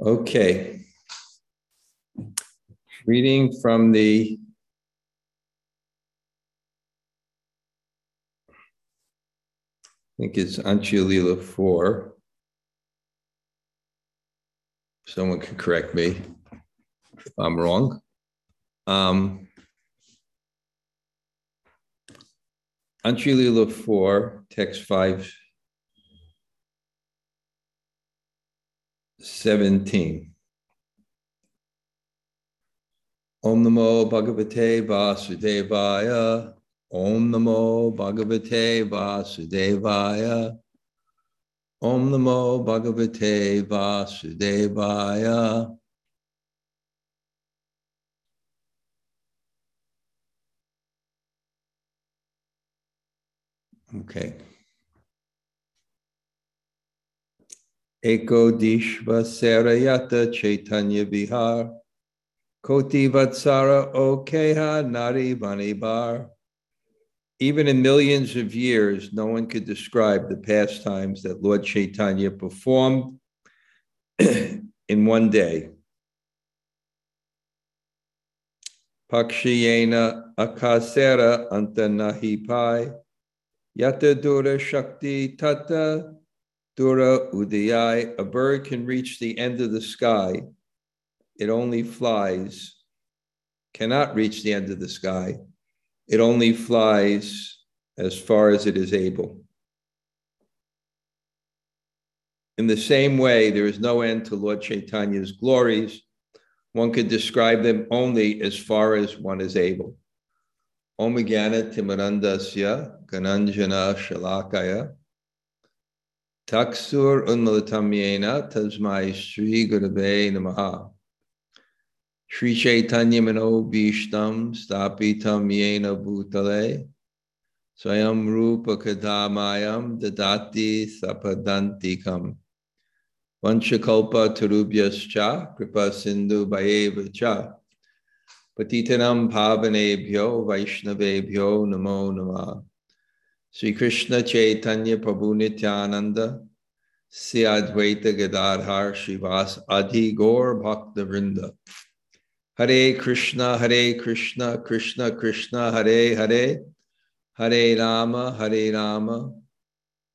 Okay. Reading from the I think it's Antya-lila 4. Someone can correct me if I'm wrong. Um, Antya-lila 4, text 5, 17. Om Namo Bhagavate Vasudevaya. Om Namo Bhagavate Vasudevaya. Om Namo Bhagavate Vasudevaya. Okay. Eko Dishva Sarayata Chaitanya Vihar. Koti Vatsara Okeha Nari Bani Bar. Even in millions of years, no one could describe the pastimes that Lord Chaitanya performed in one day. Pakshiyena akasera antanahi pai. Yata dura shakti tata dura udayai. A bird can reach the end of the sky. It only flies, cannot reach the end of the sky. It only flies as far as it is able. In the same way, there is no end to Lord Chaitanya's glories. One could describe them only as far as one is able. Om Gyana Timarandasya Gananjana Shalakaya Taksur Unmalatamyena Tasmai Sri Gurave Namaha. Sri Chaitanya Mano Bhishtam Stapitam Yena Bhutale Swayam Rupa Kadamayam Dadati Sapadantikam. Vanchakalpa Tarubhyascha Kripa Sindhu Bhayeva Cha Patitanam Pavanebhyo Vaishnavebhyo Namo Namah Sri Krishna Chaitanya Prabhu Nityananda Sri Advaita Gadadhar Shivas Adi Gaur Bhakta Vrinda Hare Krishna, Hare Krishna, Krishna Krishna, Hare Hare, Hare Rama, Hare Rama,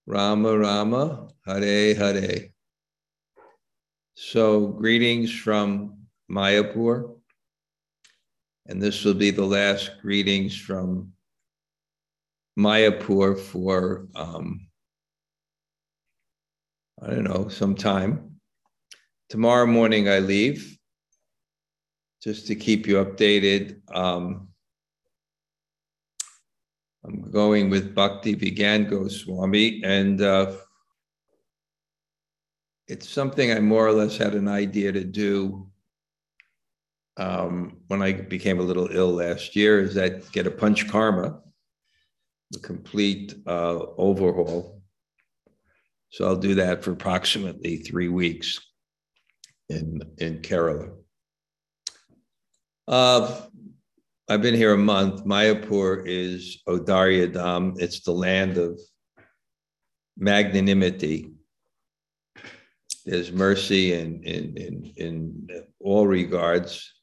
Rama Rama, Hare Hare. So, greetings from Mayapur. And this will be the last greetings from Mayapur for, um, I don't know, some time. Tomorrow morning I leave just to keep you updated. Um, I'm going with Bhakti Vigyan Goswami, and uh, it's something I more or less had an idea to do um, when I became a little ill last year. Is that get a panchakarma, a complete uh, overhaul. So I'll do that for approximately three weeks in in Kerala. Uh, I've been here a month. Mayapur is Audarya Dham. It's the land of magnanimity. There's mercy in, in, in, in all regards.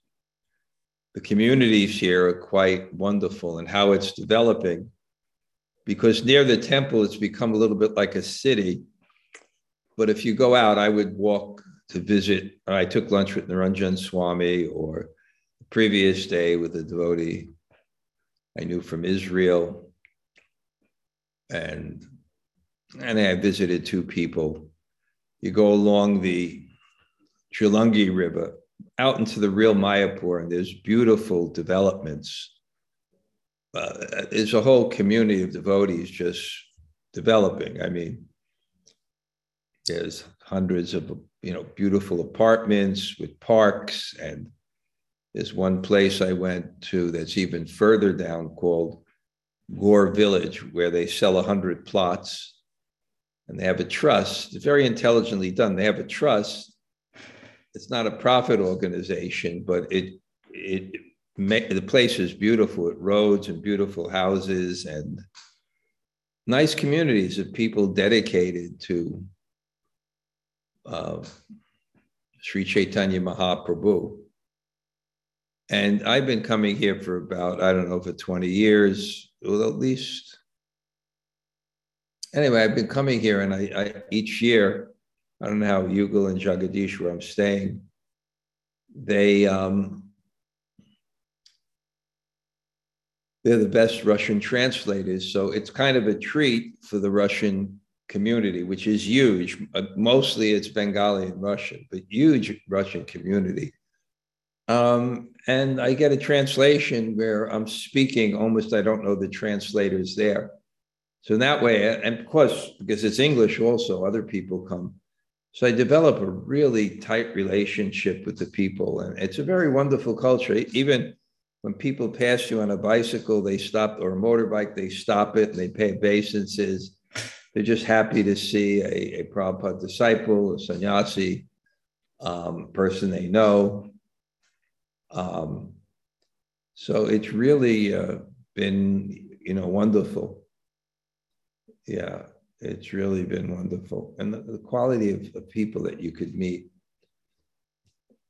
The communities here are quite wonderful and how it's developing because near the temple, it's become a little bit like a city. But if you go out, I would walk to visit. I took lunch with Niranjan Swami or the previous day with a devotee I knew from Israel. And, and I visited two people. You go along the Jalangi River out into the real Mayapur, and there's beautiful developments. Uh, there's a whole community of devotees just developing. I mean, there's hundreds of you know beautiful apartments with parks and there's one place I went to that's even further down called Gore Village, where they sell 100 plots and they have a trust. It's very intelligently done. They have a trust. It's not a profit organization, but it, it, the place is beautiful with roads and beautiful houses and nice communities of people dedicated to uh, Sri Chaitanya Mahaprabhu. And I've been coming here for about, I don't know, for 20 years, well, at least. Anyway, I've been coming here and I, I each year, I don't know how Yugal and Jagadish, where I'm staying, they um, they're the best Russian translators. So it's kind of a treat for the Russian community, which is huge. Uh, mostly it's Bengali and Russian, but huge Russian community. Um, and I get a translation where I'm speaking almost, I don't know the translators there. So in that way, and of course, because it's English also, other people come. So I develop a really tight relationship with the people. And it's a very wonderful culture. Even when people pass you on a bicycle, they stop, or a motorbike, they stop it and they pay obeisances. They're just happy to see a, a Prabhupada disciple, a sannyasi, um, person they know. Um, so it's really uh, been, you know, wonderful. Yeah, it's really been wonderful. And the, the quality of, of, people that you could meet.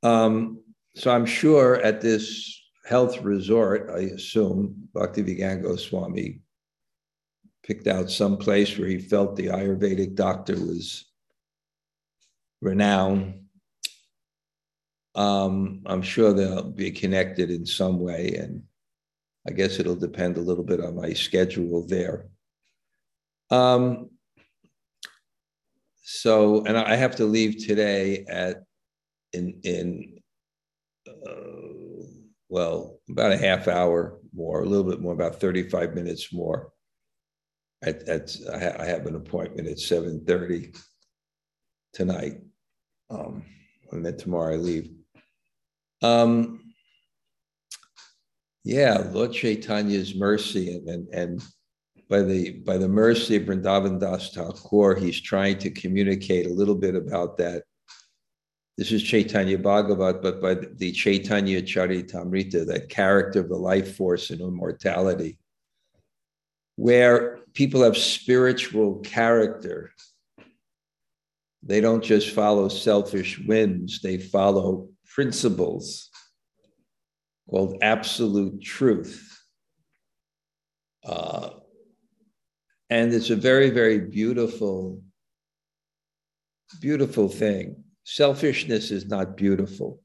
Um, so I'm sure at this health resort, I assume, Bhakti Vigyan Goswami picked out some place where he felt the Ayurvedic doctor was renowned. Um, I'm sure they'll be connected in some way, and I guess it'll depend a little bit on my schedule there. Um, so, and I have to leave today at in in uh, well about a half hour more, a little bit more, about 35 minutes more at, at I, have an appointment at 7.30 tonight. Um, and then tomorrow I leave. Um, yeah, Lord Chaitanya's mercy and, and, and by the by the mercy of Vrindavan Das Thakur, he's trying to communicate a little bit about that. This is Chaitanya Bhagavat, but by the Chaitanya Charitamrita, that character of the life force and immortality where people have spiritual character. They don't just follow selfish whims, they follow principles called absolute truth. Uh, and it's a very, very beautiful, beautiful thing. Selfishness is not beautiful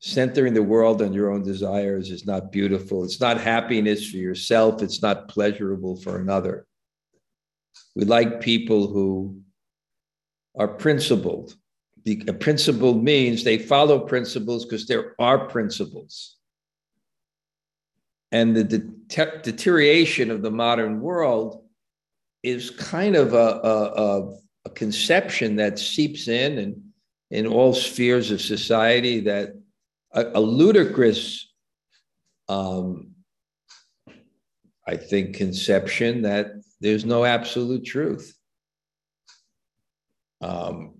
centering the world on your own desires is not beautiful. It's not happiness for yourself. It's not pleasurable for another. We like people who are principled. A principle means they follow principles because there are principles. And the de- deterioration of the modern world is kind of a, a, a conception that seeps in and in all spheres of society that a, a ludicrous, um, I think, conception that there's no absolute truth. Um,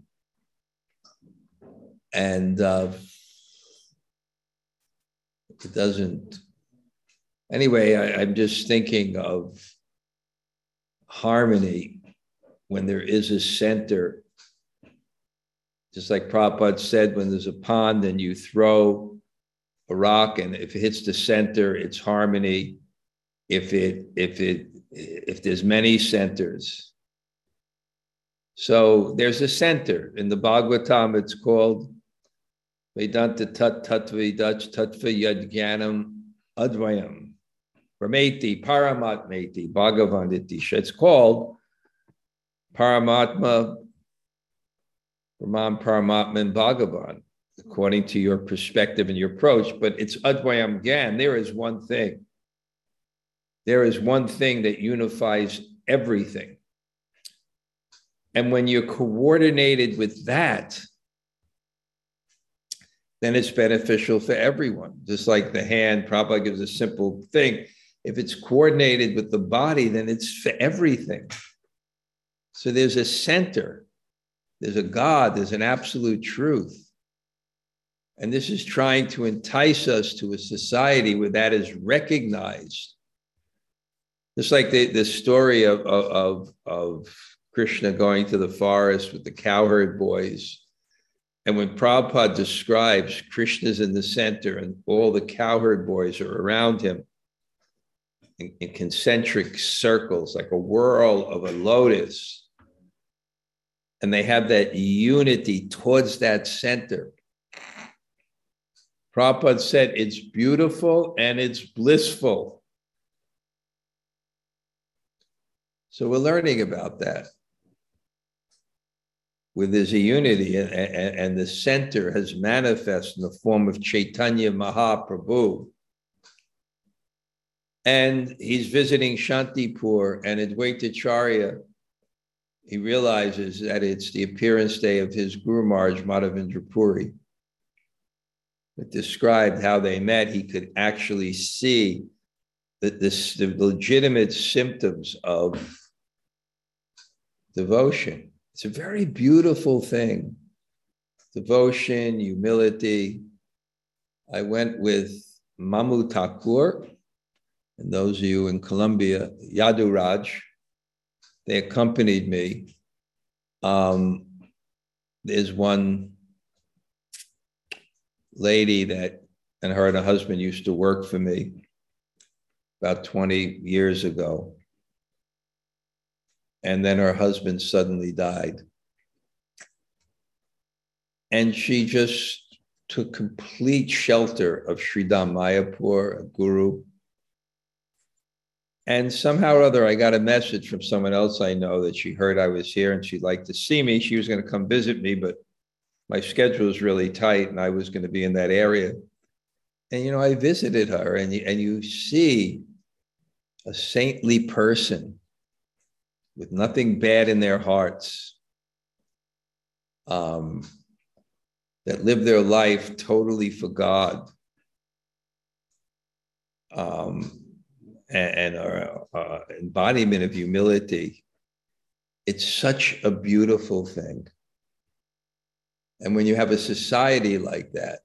and uh, it doesn't. Anyway, I, I'm just thinking of harmony when there is a center just like Prabhupada said, when there's a pond and you throw a rock, and if it hits the center, it's harmony. If it if it if there's many centers, so there's a center in the Bhagavatam. It's called Vedanta Tat Tattva Dach Tattva Yad Jnanam Advayam. Rameti Paramatmeti Bhagavan It's called Paramatma Brahman, Paramatman, Bhagavan, according to your perspective and your approach. But it's Advayam Gan. There is one thing. There is one thing that unifies everything. And when you're coordinated with that, then it's beneficial for everyone. Just like the hand, Prabhupada gives a simple thing. If it's coordinated with the body, then it's for everything. So there's a center there's a God, there's an absolute truth. And this is trying to entice us to a society where that is recognized. Just like the, the story of, of, of Krishna going to the forest with the cowherd boys And when Prabhupada describes Krishna's in the center and all the cowherd boys are around him in, in concentric circles, like a whirl of a lotus, and they have that unity towards that center. Prabhupada said it's beautiful and it's blissful. So we're learning about that. Where there's a unity and, and, and the center has manifest in the form of Chaitanya Mahaprabhu. And he's visiting Shantipur and Advaitacharya. He realizes that it's the appearance day of his Guru Maharaj Madhavendra Puri. It described how they met. He could actually see the, this, the legitimate symptoms of devotion. It's a very beautiful thing. Devotion, humility. I went with Mamu Thakur, and those of you in Colombia, Yaduraj, they accompanied me. Um, there's one lady that, and her and her husband used to work for me about 20 years ago. And then her husband suddenly died. And she just took complete shelter of Sridham Mayapur, a guru. And somehow or other, I got a message from someone else I know that she heard I was here and she'd like to see me. She was going to come visit me, but my schedule was really tight and I was going to be in that area. And, you know, I visited her and you, and you see a saintly person with nothing bad in their hearts um, that live their life totally for God um, and, and are uh, embodiment of humility. It's such a beautiful thing. And when you have a society like that,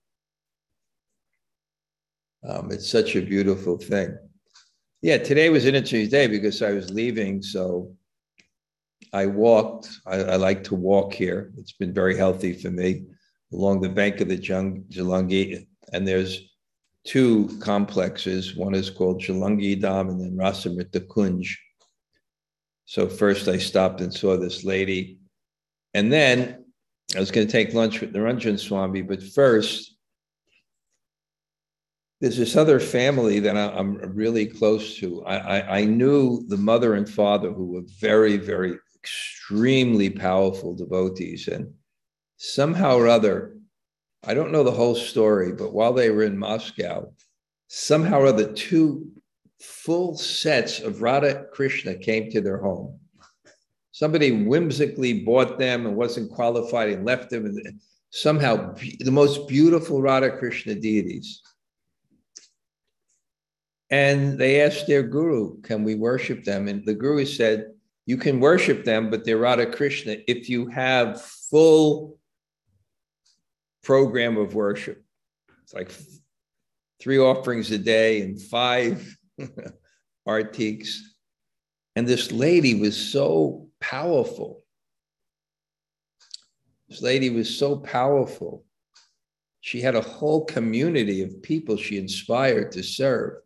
um, it's such a beautiful thing. Yeah, today was an interesting day because I was leaving. So I walked. I, I like to walk here. It's been very healthy for me along the bank of the Jalangi. And there's two complexes. One is called Jalangi Dam and then Rasamrita Kunj. So first I stopped and saw this lady. And then I was going to take lunch with Niranjan Swami, but first, there's this other family that I, am really close to. I, I, I, knew the mother and father who were very, very extremely powerful devotees. And somehow or other, I don't know the whole story, but while they were in Moscow, somehow or other, two full sets of Radha Krishna came to their home somebody whimsically bought them and wasn't qualified and left them. And somehow, the most beautiful Radha Krishna deities. And they asked their guru, Can we worship them? And the guru said, You can worship them, but they're Radha Krishna if you have full program of worship. It's like three offerings a day and five artiks. And this lady was so powerful. This lady was so powerful. She had a whole community of people she inspired to serve.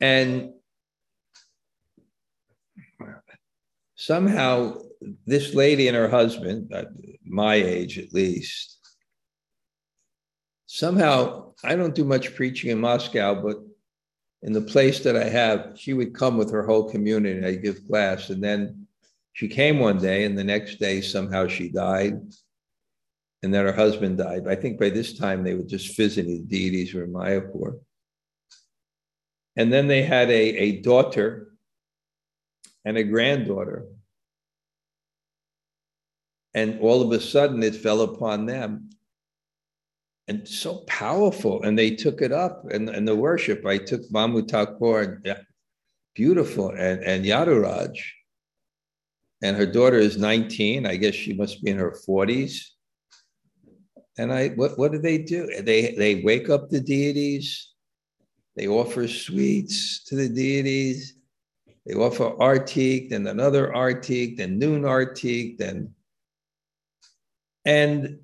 And somehow, this lady and her husband, my age at least, somehow, I don't do much preaching in Moscow, but in the place that I have, she would come with her whole community. I give class, and then she came one day, and the next day somehow she died, and then her husband died. I think by this time they were just visiting the deities were in Mayapur. And then they had a, a daughter and a granddaughter. And all of a sudden it fell upon them and so powerful. And they took it up and, and the worship. I took Mamu Thakur, beautiful, and, and Yaduraj. And her daughter is 19. I guess she must be in her 40s. And I, what, what do they do? They, they wake up the deities. They offer sweets to the deities. They offer artik, then another artik, then noon artik, then And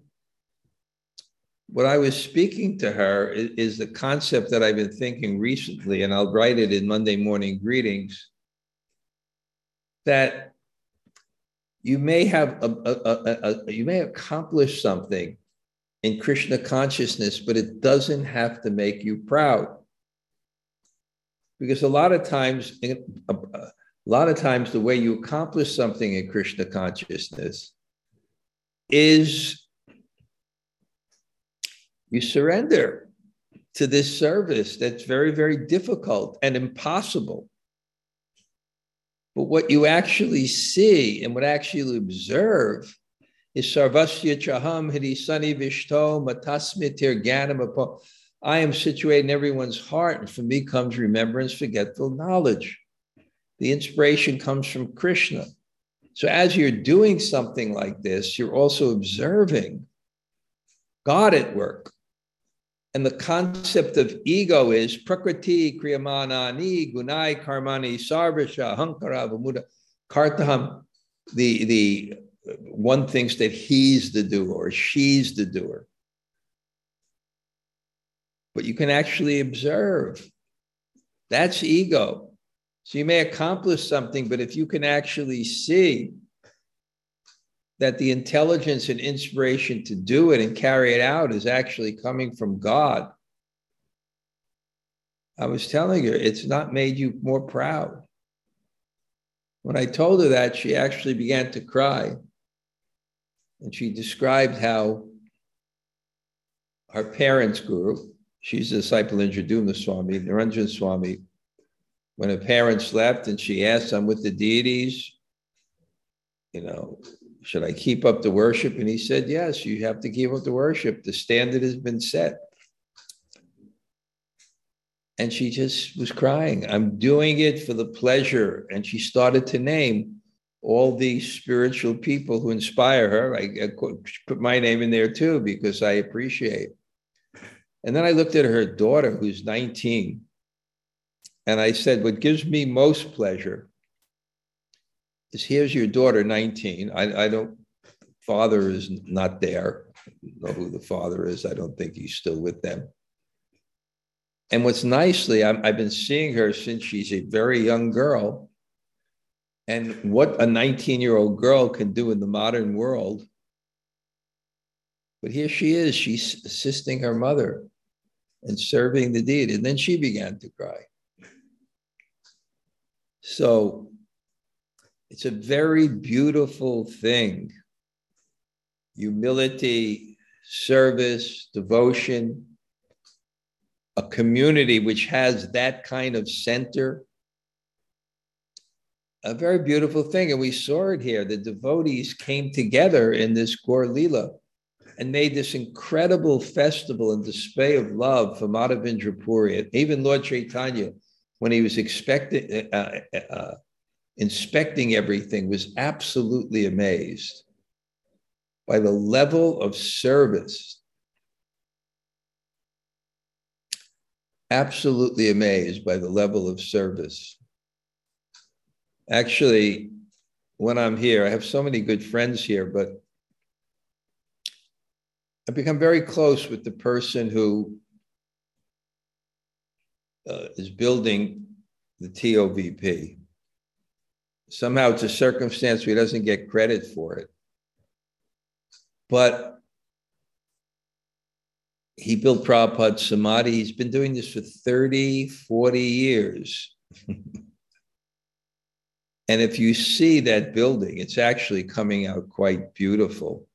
what I was speaking to her is, is, the concept that I've been thinking recently, and I'll write it in Monday morning greetings that you may have a, a, a, you may accomplish something in Krishna consciousness, but it doesn't have to make you proud. Because a lot of times, a, a lot of times, the way you accomplish something in Krishna consciousness is you surrender to this service that's very, very difficult and impossible. But what you actually see and what actually observe is Sarvasya Chaham Hidisani Vishto Matasmitir Ganam I am situated in everyone's heart, and from me comes remembrance, forgetful knowledge. The inspiration comes from Krishna. So as you're doing something like this, you're also observing God at work. And the concept of ego is prakriti kriyamanani gunai karmani sarvasha hankara vamuda kartaham. The, the one thinks that he's the doer or she's the doer. But you can actually observe. That's ego. So you may accomplish something, but if you can actually see that the intelligence and inspiration to do it and carry it out is actually coming from God. I was telling her it's not made you more proud. When I told her that, she actually began to cry. And she described how her parents grew. She's a disciple in Indradyumna Swami, Niranjan Swami. When her parents left and she asked I'm with the deities, you know, should I keep up the worship? And he said, Yes, you have to keep up the worship. The standard has been set. And she just was crying. I'm doing it for the pleasure. And she started to name all these spiritual people who inspire her. I, I put my name in there too because I appreciate. And then I looked at her daughter, who's 19, and I said, What gives me most pleasure is here's your daughter, 19. I, I don't, father is not there. Know who the father is. I don't think he's still with them. And what's nicely, i have been seeing her since she's a very young girl. And what a 19 year old girl can do in the modern world. But here she is, she's assisting her mother and serving the deed. And then she began to cry. So it's a very beautiful thing. Humility, service, devotion, a community which has that kind of center. A very beautiful thing. And we saw it here. The devotees came together in this Gaur Lila and made this incredible festival and display of love for Madhavendra Puri. Even Lord Chaitanya, when he was expecting, uh, uh, uh inspecting everything, was absolutely amazed by the level of service. Absolutely amazed by the level of service. Actually, when I'm here, I have so many good friends here, but I've become very close with the person who uh, is building the TOVP somehow it's a circumstance where he doesn't get credit for it. But he built Prabhupada Samadhi. He's been doing this for 30, 40 years. and if you see that building, it's actually coming out quite beautiful.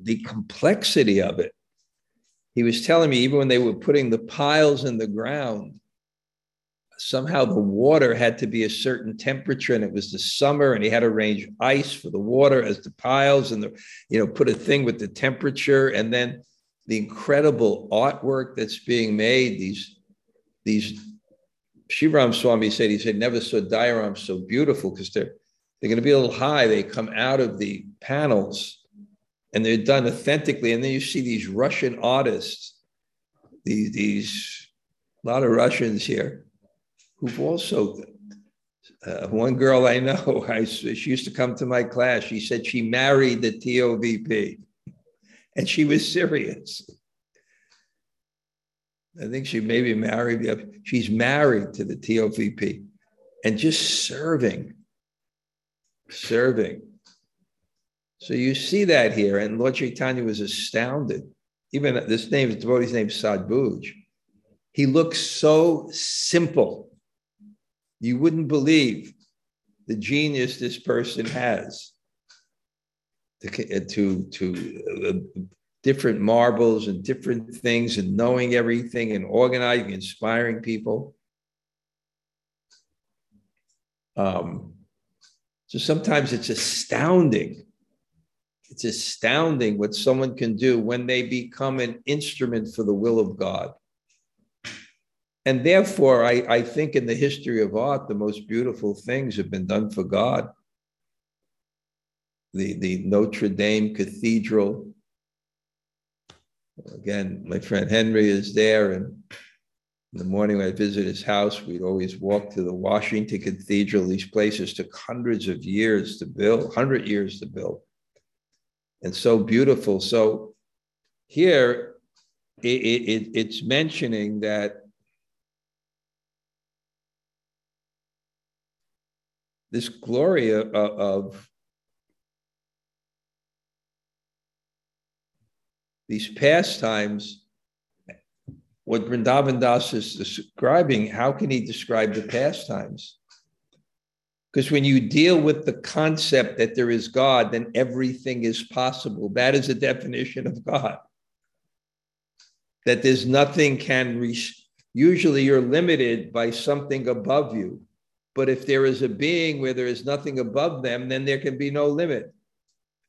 The complexity of it. He was telling me, even when they were putting the piles in the ground, somehow the water had to be a certain temperature and it was the summer and he had to arrange ice for the water as the piles and the you know put a thing with the temperature. And then the incredible artwork that's being made these these Shivaram Swami said he said never saw dioramas so beautiful because they're they're going to be a little high. They come out of the panels and they're done authentically and then you see these Russian artists these these a lot of Russians here who've also Uh, one girl I know, I, she used to come to my class. She said she married the TOVP and she was serious. I think she maybe married, she's married to the TOVP and just serving, serving. So you see that here. And Lord Chaitanya was astounded. Even this name, devotee's name, Sadbhuj. He looks so simple. You wouldn't believe the genius this person has to, to, to uh, different marbles and different things and knowing everything and organizing, inspiring people. Um, so sometimes it's astounding. It's astounding what someone can do when they become an instrument for the will of God. And therefore, I, I think in the history of art, the most beautiful things have been done for God. The, the Notre Dame Cathedral. Again, my friend Henry is there, and in the morning when I visit his house, we'd always walk to the Washington Cathedral. These places took hundreds of years to build, 100 years to build, and so beautiful. So here it, it, it's mentioning that this glory of, uh, of these pastimes what Vrindavan Das is describing, how can he describe the pastimes? Because when you deal with the concept that there is God, then everything is possible. That is a definition of God. That there's nothing can reach. Usually you're limited by something above you. But if there is a being where there is nothing above them, then there can be no limit.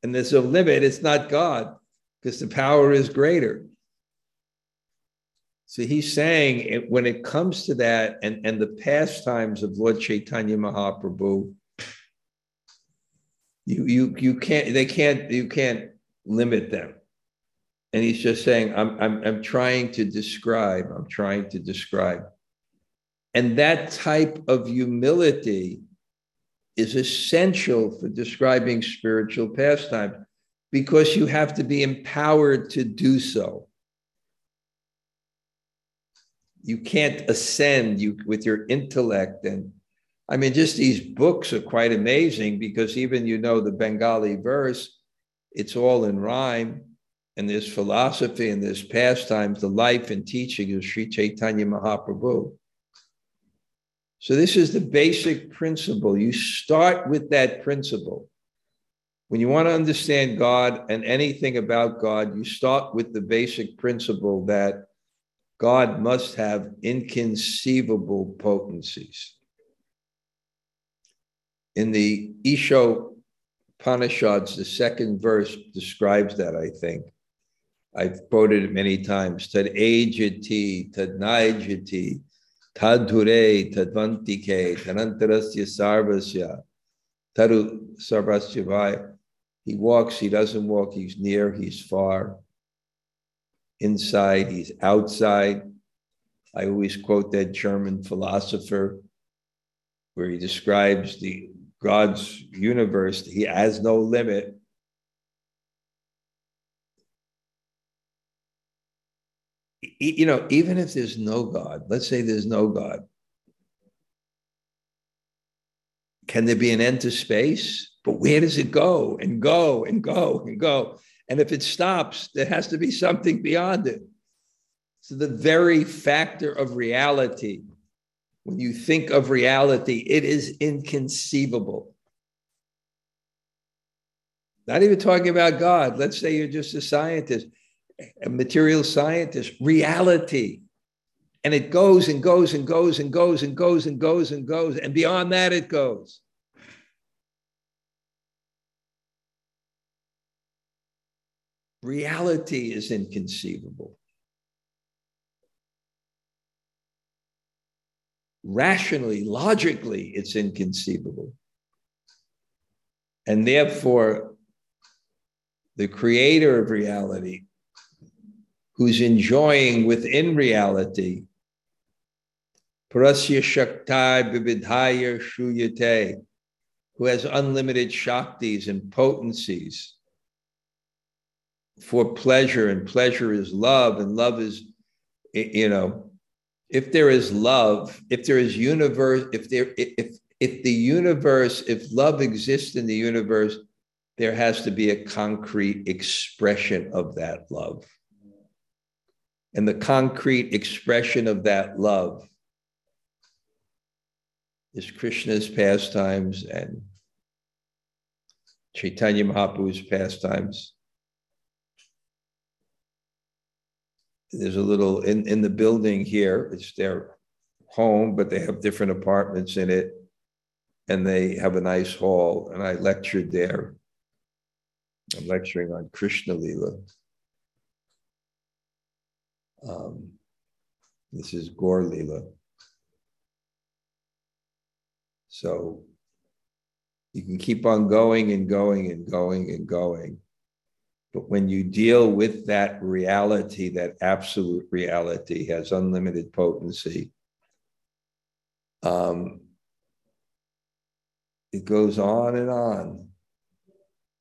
And there's a limit, it's not God, because the power is greater. So he's saying it, when it comes to that and, and the pastimes of Lord Chaitanya Mahaprabhu, you, you, you can't, they can't, you can't limit them. And he's just saying, I'm, I'm, I'm trying to describe, I'm trying to describe. And that type of humility is essential for describing spiritual pastime because you have to be empowered to do so you can't ascend you with your intellect. And i mean just these books are quite amazing because even you know the bengali verse it's all in rhyme. And there's philosophy and there's pastimes the life and teaching of sri chaitanya mahaprabhu. So this is the basic principle. You start with that principle. When you want to understand god and anything about god you start with the basic principle that God must have inconceivable potencies. In the Isho Upanishads, the second verse describes that, I think. I've quoted it many times. Tad ajati, tad naijati, tad dure, tad vantike, tanantarasya sarvasya, taru sarvasya He walks, he doesn't walk, he's near, he's far inside, he's outside. I always quote that German philosopher where he describes the God's universe, he has no limit. You know, even if there's no God, let's say there's no God, can there be an end to space? But where does it go and go and go and go? And if it stops, there has to be something beyond it. So the very factor of reality, when you think of reality, it is inconceivable. Not even talking about God. Let's say you're just a scientist, a material scientist, reality. And it goes and goes and goes and goes and goes and goes and goes. And beyond that, it goes. Reality is inconceivable. Rationally, logically, it's inconceivable. And therefore, the creator of reality, who's enjoying within reality Parasya Shakti Bibidhaya Shuyate, who has unlimited Shaktis and potencies for pleasure, and pleasure is love, and love is, you know, if there is love, if there is universe, if there, if if the universe, if love exists in the universe, there has to be a concrete expression of that love. And the concrete expression of that love is Krishna's pastimes and Chaitanya Mahaprabhu's pastimes. There's a little in, in the building here, it's their home, but they have different apartments in it. And they have a nice hall. And I lectured there. I'm lecturing on Krishna Lila. Um, this is Gaur Lila. So you can keep on going and going and going and going. But when you deal with that reality, that absolute reality has unlimited potency, um, it goes on and on.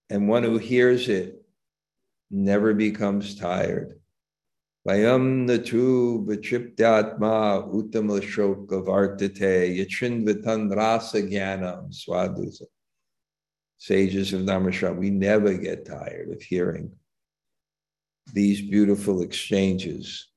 And one who hears it never becomes tired. Vayam natu vichiptyatma uttama shoka vartate yachinvitan rasa jnanam swadusa. Sages of Namashram, we never get tired of hearing these beautiful exchanges.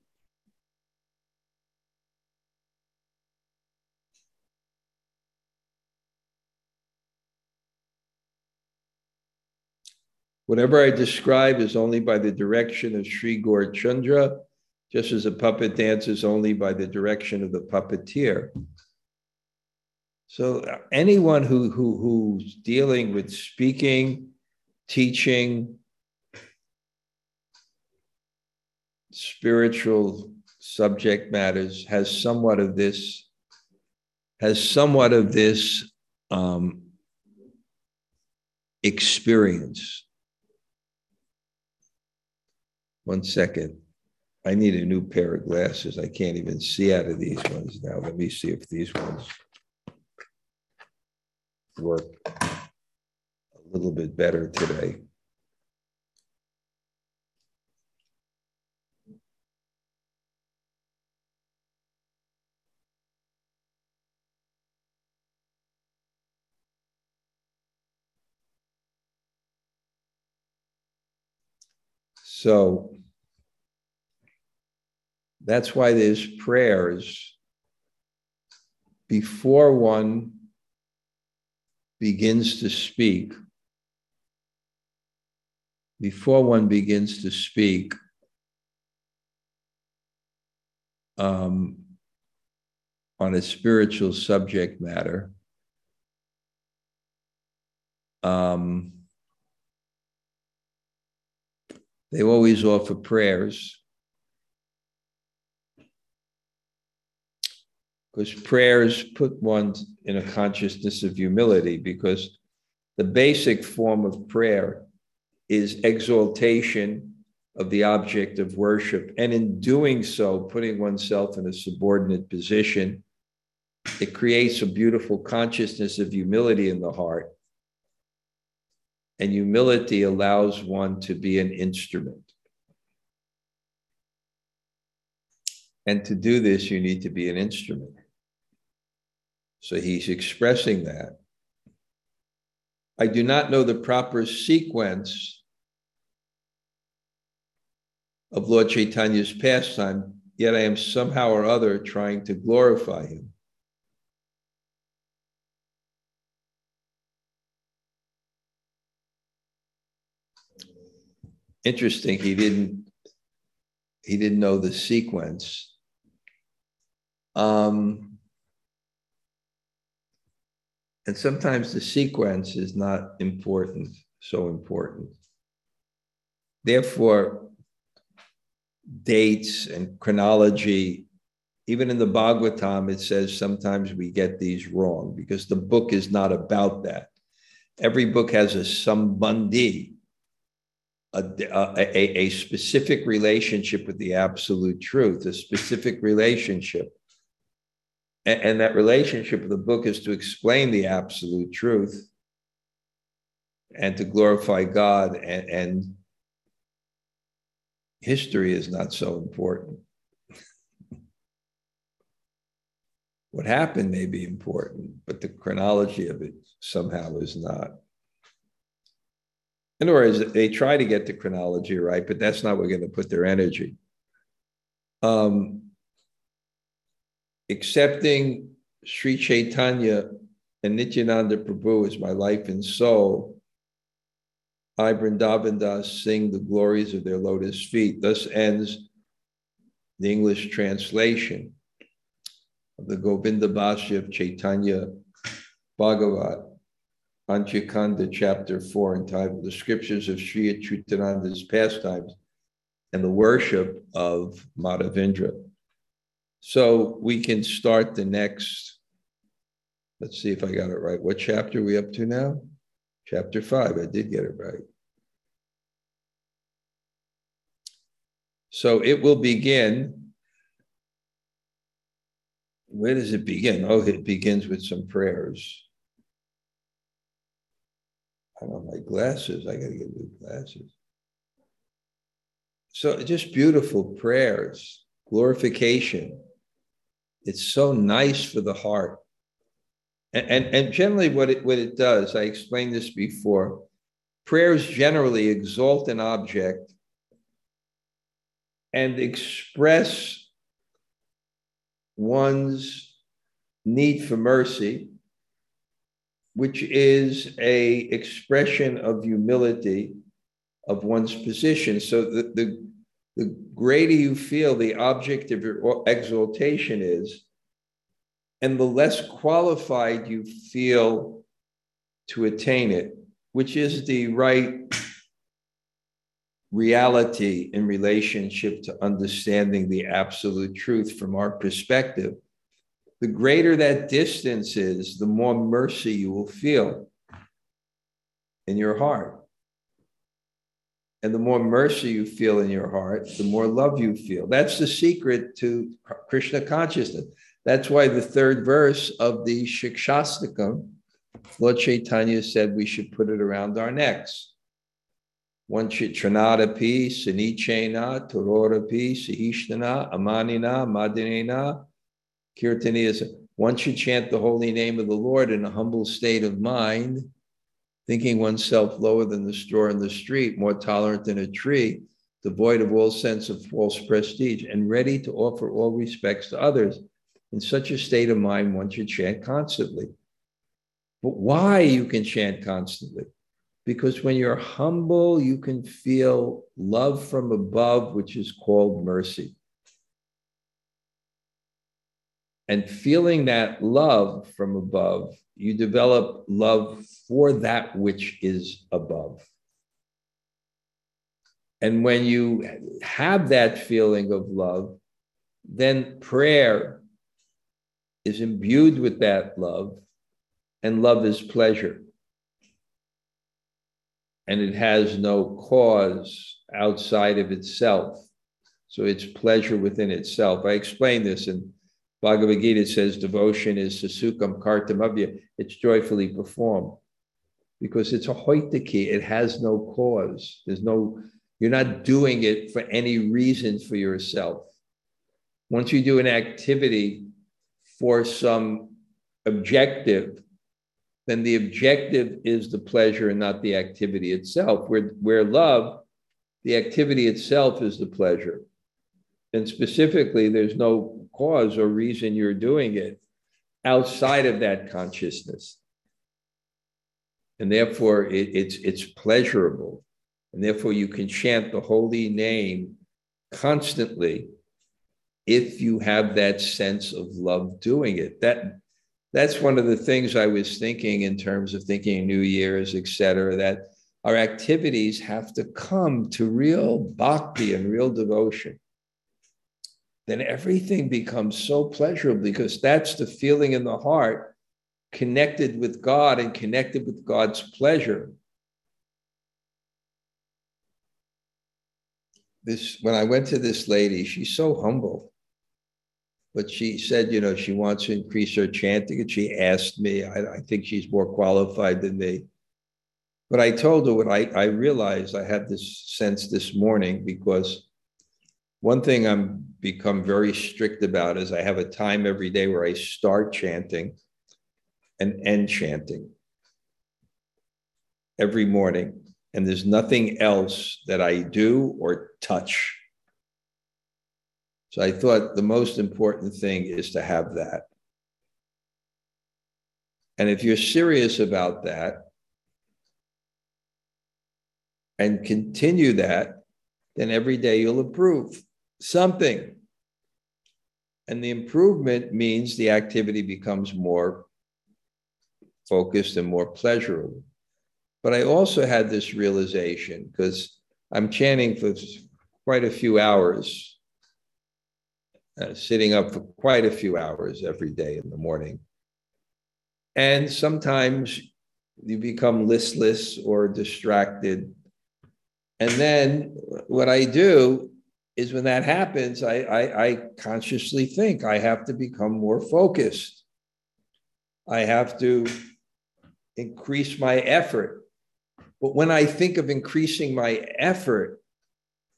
Whatever I describe is only by the direction of Sri Gaur Chandra, just as a puppet dances only by the direction of the puppeteer. So uh, anyone who, who who's dealing with speaking, teaching, spiritual subject matters has somewhat of this has somewhat of this um, experience one second. I need a new pair of glasses. I can't even see out of these ones now. Let me see if these ones work a little bit better today. So that's why there's prayers before one begins to speak. Before one begins to speak, um, on a spiritual subject matter, um, They always offer prayers. Because prayers put one in a consciousness of humility, because the basic form of prayer is exaltation of the object of worship. And in doing so, putting oneself in a subordinate position, it creates a beautiful consciousness of humility in the heart and humility allows one to be an instrument. And to do this, you need to be an instrument. So he's expressing that. I do not know the proper sequence of Lord Chaitanya's pastime, yet I am somehow or other trying to glorify him. interesting. He didn't he didn't know the sequence. Um, and sometimes the sequence is not important, so important. Therefore, dates and chronology, even in the Bhagavatam, it says sometimes we get these wrong because the book is not about that. Every book has a sambandhi, a, a, a specific relationship with the absolute truth, a specific relationship. And, and that relationship of the book is to explain the absolute truth and to glorify God. And, and history is not so important. what happened may be important, but the chronology of it somehow is not. In other words, they try to get the chronology right, but that's not where they're going to put their energy. Um, accepting Sri Chaitanya and Nityananda Prabhu as my life and soul, I, Vrindavan Das, sing the glories of their lotus feet. Thus ends the English translation of the Govinda Bhashya of Chaitanya Bhagavat, Panchakanda, chapter 4, entitled The Scriptures of Sri Achyutananda's Pastimes and the Worship of Madhavendra. So we can start the next, let's see if I got it right. What chapter are we up to now? Chapter 5. I did get it right. So it will begin. Where does it begin? Oh, it begins with some prayers. I don't know, my glasses. I got to get new glasses. So just beautiful prayers, glorification it's so nice for the heart. And, and, and generally, what it, what it does, I explained this before, prayers generally exalt an object and express one's need for mercy, which is a expression of humility of one's position. So the, the the greater you feel the object of your exaltation is, and the less qualified you feel to attain it, which is the right reality in relationship to understanding the absolute truth from our perspective. The greater that distance is, the more mercy you will feel in your heart. And the more mercy you feel in your heart, the more love you feel. That's the secret to Krishna consciousness. That's why the third verse of the Shikshashtakam, Lord Chaitanya said we should put it around our necks. One should Trinad api, Sunichena, Taror api, Sahishnuna, Amanina, Manadena, Kirtaniya. One should chant the holy name of the Lord in a humble state of mind thinking oneself lower than the straw in the street, more tolerant than a tree, devoid of all sense of false prestige, and ready to offer all respects to others. In such a state of mind, one should chant constantly. But why you can chant constantly? Because when you're humble, you can feel love from above, which is called mercy. And feeling that love from above you develop love for that which is above. And when you have that feeling of love, then prayer is imbued with that love, and love is pleasure. And it has no cause outside of itself. So it's pleasure within itself. I explained this in Bhagavad Gita says devotion is susukham kartamabhya. It's joyfully performed because it's ahaituki. It has no cause. There's no, you're not doing it for any reason for yourself. Once you do an activity for some objective, then the objective is the pleasure and not the activity itself. Where, where love, the activity itself is the pleasure. And specifically, there's no cause or reason you're doing it outside of that consciousness. And therefore, it, it's, it's pleasurable. And therefore, you can chant the holy name constantly if you have that sense of love doing it. That, that's one of the things I was thinking in terms of thinking New Year's, et cetera, that our activities have to come to real bhakti and real devotion then everything becomes so pleasurable because that's the feeling in the heart connected with God and connected with God's pleasure. This when I went to this lady, she's so humble. but she said, you know, she wants to increase her chanting, and she asked me. I, I think she's more qualified than me. But I told her what I, I realized I had this sense this morning because one thing I'm become very strict about is I have a time every day where I start chanting and end chanting every morning. And there's nothing else that I do or touch. So I thought the most important thing is to have that. And if you're serious about that and continue that, then every day you'll improve something. And the improvement means the activity becomes more focused and more pleasurable. But I also had this realization because I'm chanting for quite a few hours, uh, sitting up for quite a few hours every day in the morning. And sometimes you become listless or distracted. And then what I do is when that happens, I, I, I consciously think I have to become more focused. I have to increase my effort. But when I think of increasing my effort,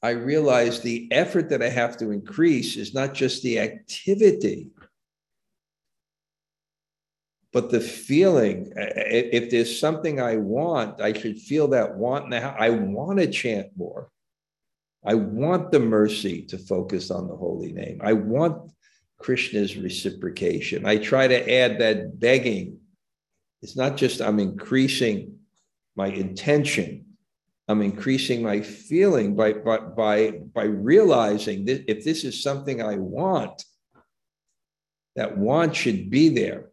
I realize the effort that I have to increase is not just the activity, but the feeling. If there's something I want, I should feel that want now. I want to chant more. I want the mercy to focus on the holy name. I want Krishna's reciprocation. I try to add that begging. It's not just I'm increasing my intention, I'm increasing my feeling by, by, by, by realizing that if this is something I want, that want should be there.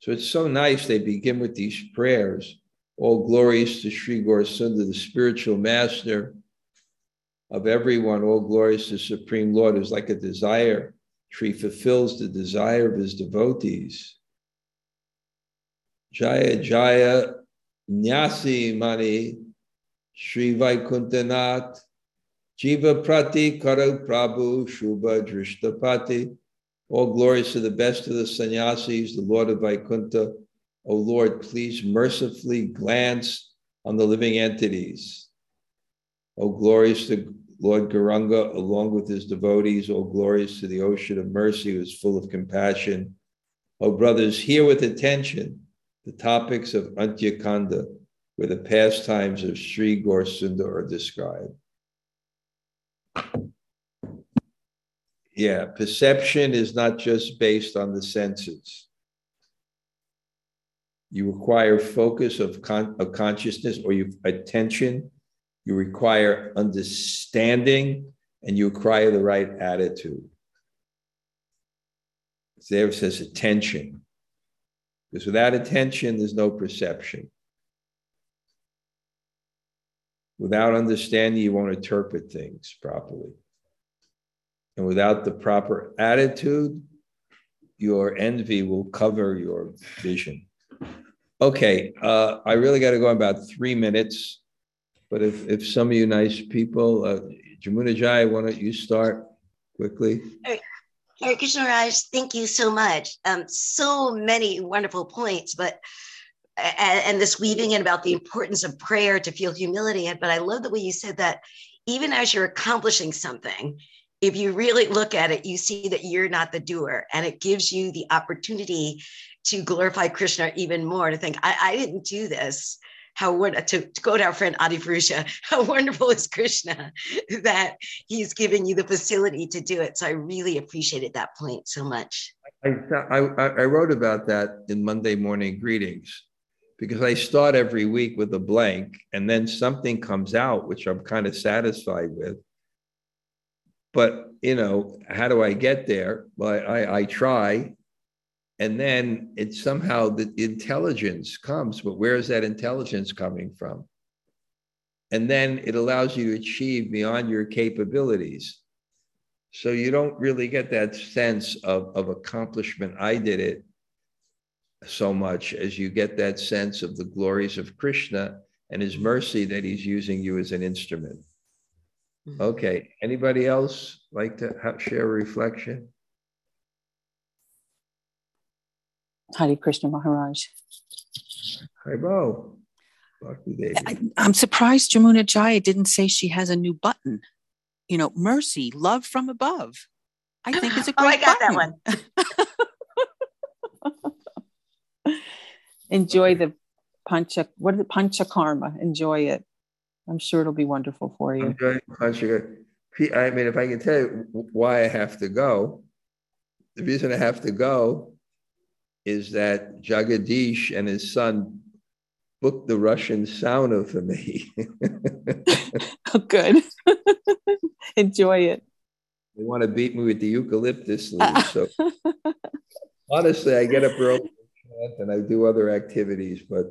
So it's so nice they begin with these prayers. All glories to Sri Gaurasundar, the spiritual master of everyone. All glories to Supreme Lord, who's like a desire tree, fulfills the desire of his devotees. Jaya Jaya Nyasi Mani Sri Vaikunthanath Jiva Prati Karo Prabhu Shubha Drishtapati. All glories to the best of the sannyasis, the Lord of Vaikuntha. O Lord, please mercifully glance on the living entities. O glorious to Lord Gauranga, along with his devotees. O glorious to the ocean of mercy, who is full of compassion. O brothers, hear with attention the topics of Antya-khanda, where the pastimes of Sri Gaurasundar are described. Yeah, perception is not just based on the senses. You require focus of, con- of consciousness or you attention. You require understanding and you require the right attitude. There says attention. Because without attention, there's no perception. Without understanding, you won't interpret things properly. And without the proper attitude, your envy will cover your vision. Okay, uh, I really got to go in about three minutes. But if, if some of you nice people, uh, Jamuna Jai, why don't you start quickly? Hare Krishna Raj, thank you so much. Um, so many wonderful points, but and, and this weaving in about the importance of prayer to feel humility. But I love the way you said that even as you're accomplishing something, if you really look at it, you see that you're not the doer, and it gives you the opportunity to glorify Krishna even more. To think, I, I didn't do this how to, to quote our friend Adi Purusha, how wonderful is Krishna that he's giving you the facility to do it. So I really appreciated that point so much. I, I, I wrote about that in Monday morning greetings because I start every week with a blank and then something comes out, which I'm kind of satisfied with. But, you know, how do I get there? Well, I, I try and then it somehow the intelligence comes but where is that intelligence coming from and then it allows you to achieve beyond your capabilities so you don't really get that sense of, of accomplishment i did it so much as you get that sense of the glories of krishna and his mercy that he's using you as an instrument. Mm-hmm. Okay, anybody else like to ha- share a reflection? Hare Krishna Maharaj. Hi, Bo. Bhakti Devi. I, I'm surprised Jamuna Jaya didn't say she has a new button. You know, mercy, love from above. I think it's a great Oh, I great got that one. Enjoy the pancha. What is it? panchakarma. Enjoy it. I'm sure it'll be wonderful for you. Enjoy Panchaga. P- I mean, if I can tell you why I have to go, the reason I have to go is that Jagadish and his son booked the Russian sauna for me. Oh, good. Enjoy it. they want to beat me with the eucalyptus leaves. So honestly, I get up early and I do other activities, but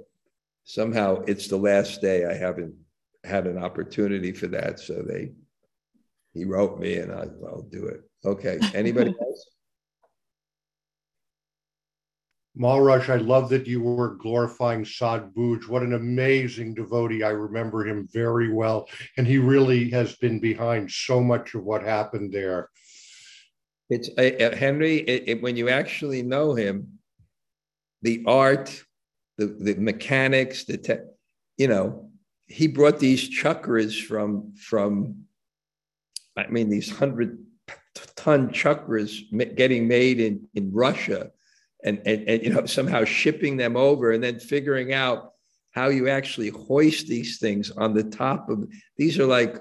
somehow it's the last day I haven't had an opportunity for that. So they, he wrote me and I, I'll do it. Okay. Anybody else? Maharaj, I love that you were glorifying Sad Sadhbhuj. What an amazing devotee. I remember him very well. And he really has been behind so much of what happened there. It's uh, uh, Henry. It, it- when you actually know him, the art, the the mechanics, the te- you know, he brought these chakras from from. I mean, these hundred ton chakras getting made in in Russia, and and and you know somehow shipping them over, and then figuring out how you actually hoist these things on the top of. These are like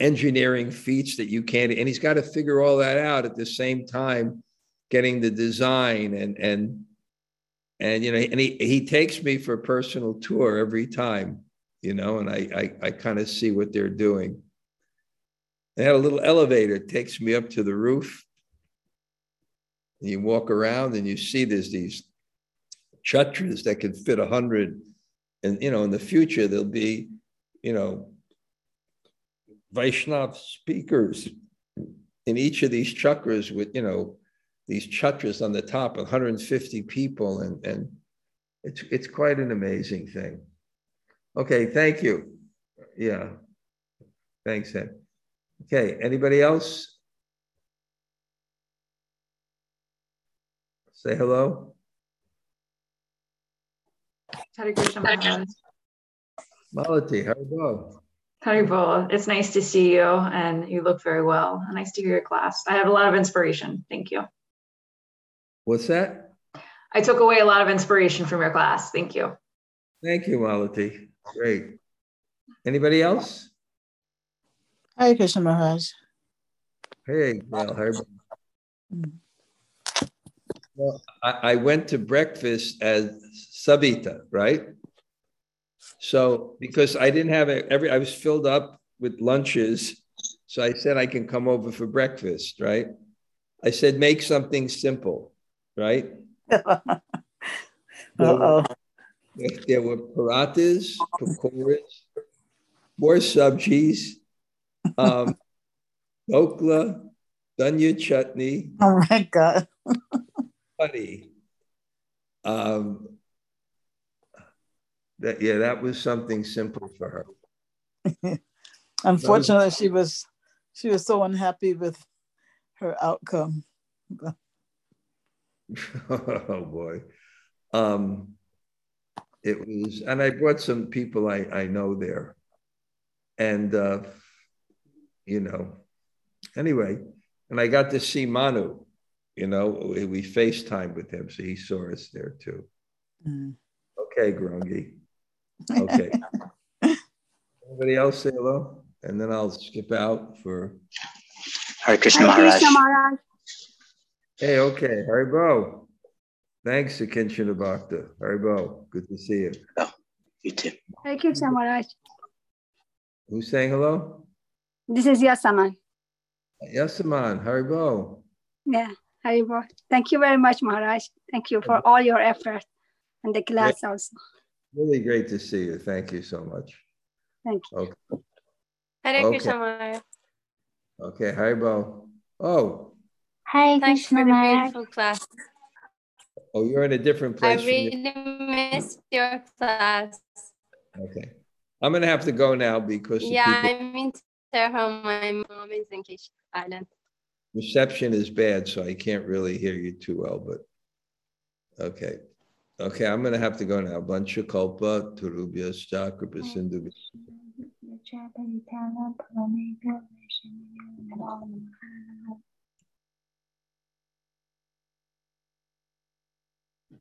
engineering feats that you can't and he's got to figure all that out at the same time getting the design and and and you know and he he takes me for a personal tour every time you know and i i, I kind of see what they're doing. They had a little elevator takes me up to the roof. And you walk around and you see there's these chatras that can fit a hundred and you know in the future there'll be you know Vaishnav speakers in each of these chakras with, you know, these chatras on the top, 150 people, and, and it's, it's quite an amazing thing. Okay, thank you. Yeah. Thanks, Ed. Okay, anybody else? Say hello. Hare Krishna Maharaj. Malati, it's nice to see you and you look very well. Nice to hear your class. I have a lot of inspiration. Thank you. What's that? I took away a lot of inspiration from your class. Thank you. Thank you, Malati. Great. Anybody else? Hi, Krishna Maharaj. Hey, Gail, how are you? Mm. Well, I, I went to breakfast as Savita, right? So because I didn't have a, every, I was filled up with lunches. So I said I can come over for breakfast, right? I said make something simple, right? Uh-oh. There, there were parathas, pakoras, more subjis, um, dhokla, dunya chutney, Oh my God. funny. Um, that yeah, that was something simple for her. Unfortunately, she was she was so unhappy with her outcome. oh boy. Um, it was, and I brought some people I, I know there. And, uh, you know, anyway, and I got to see Manu, you know, we, we FaceTime with him. So he saw us there too. Mm. Okay, Grungy. Okay. Anybody else say hello? And then I'll skip out for, Hare Krishna Hare Maharaj. Krishna Maharaj. Hey, okay, Haribol. Thanks, Akinchana Bhakta. Haribol, good to see you. Oh, you too. Hare Krishna Maharaj. Who's saying hello? This is Yasaman. Yasaman, Haribol. Yeah, Haribol. Thank you very much, Maharaj. Thank you for all your effort and the class also. Really great to see you. Thank you so much. Thank you. Okay, Hare Okay. Krishna Maharaj. okay, Haribol. Oh, Hi, Thanks for the beautiful class. Oh, you're in a different place. I really missed your class. Okay. I'm going to have to go now because. Yeah, people... I'm in Tehran. My mom is in Kish Island. Reception is bad, so I can't really hear you too well, but okay. Okay, I'm going to have to go now. Buncha Kalpa, Turubya Chakra, Pasindu. Japan, Tana, Palanega, Vishnu,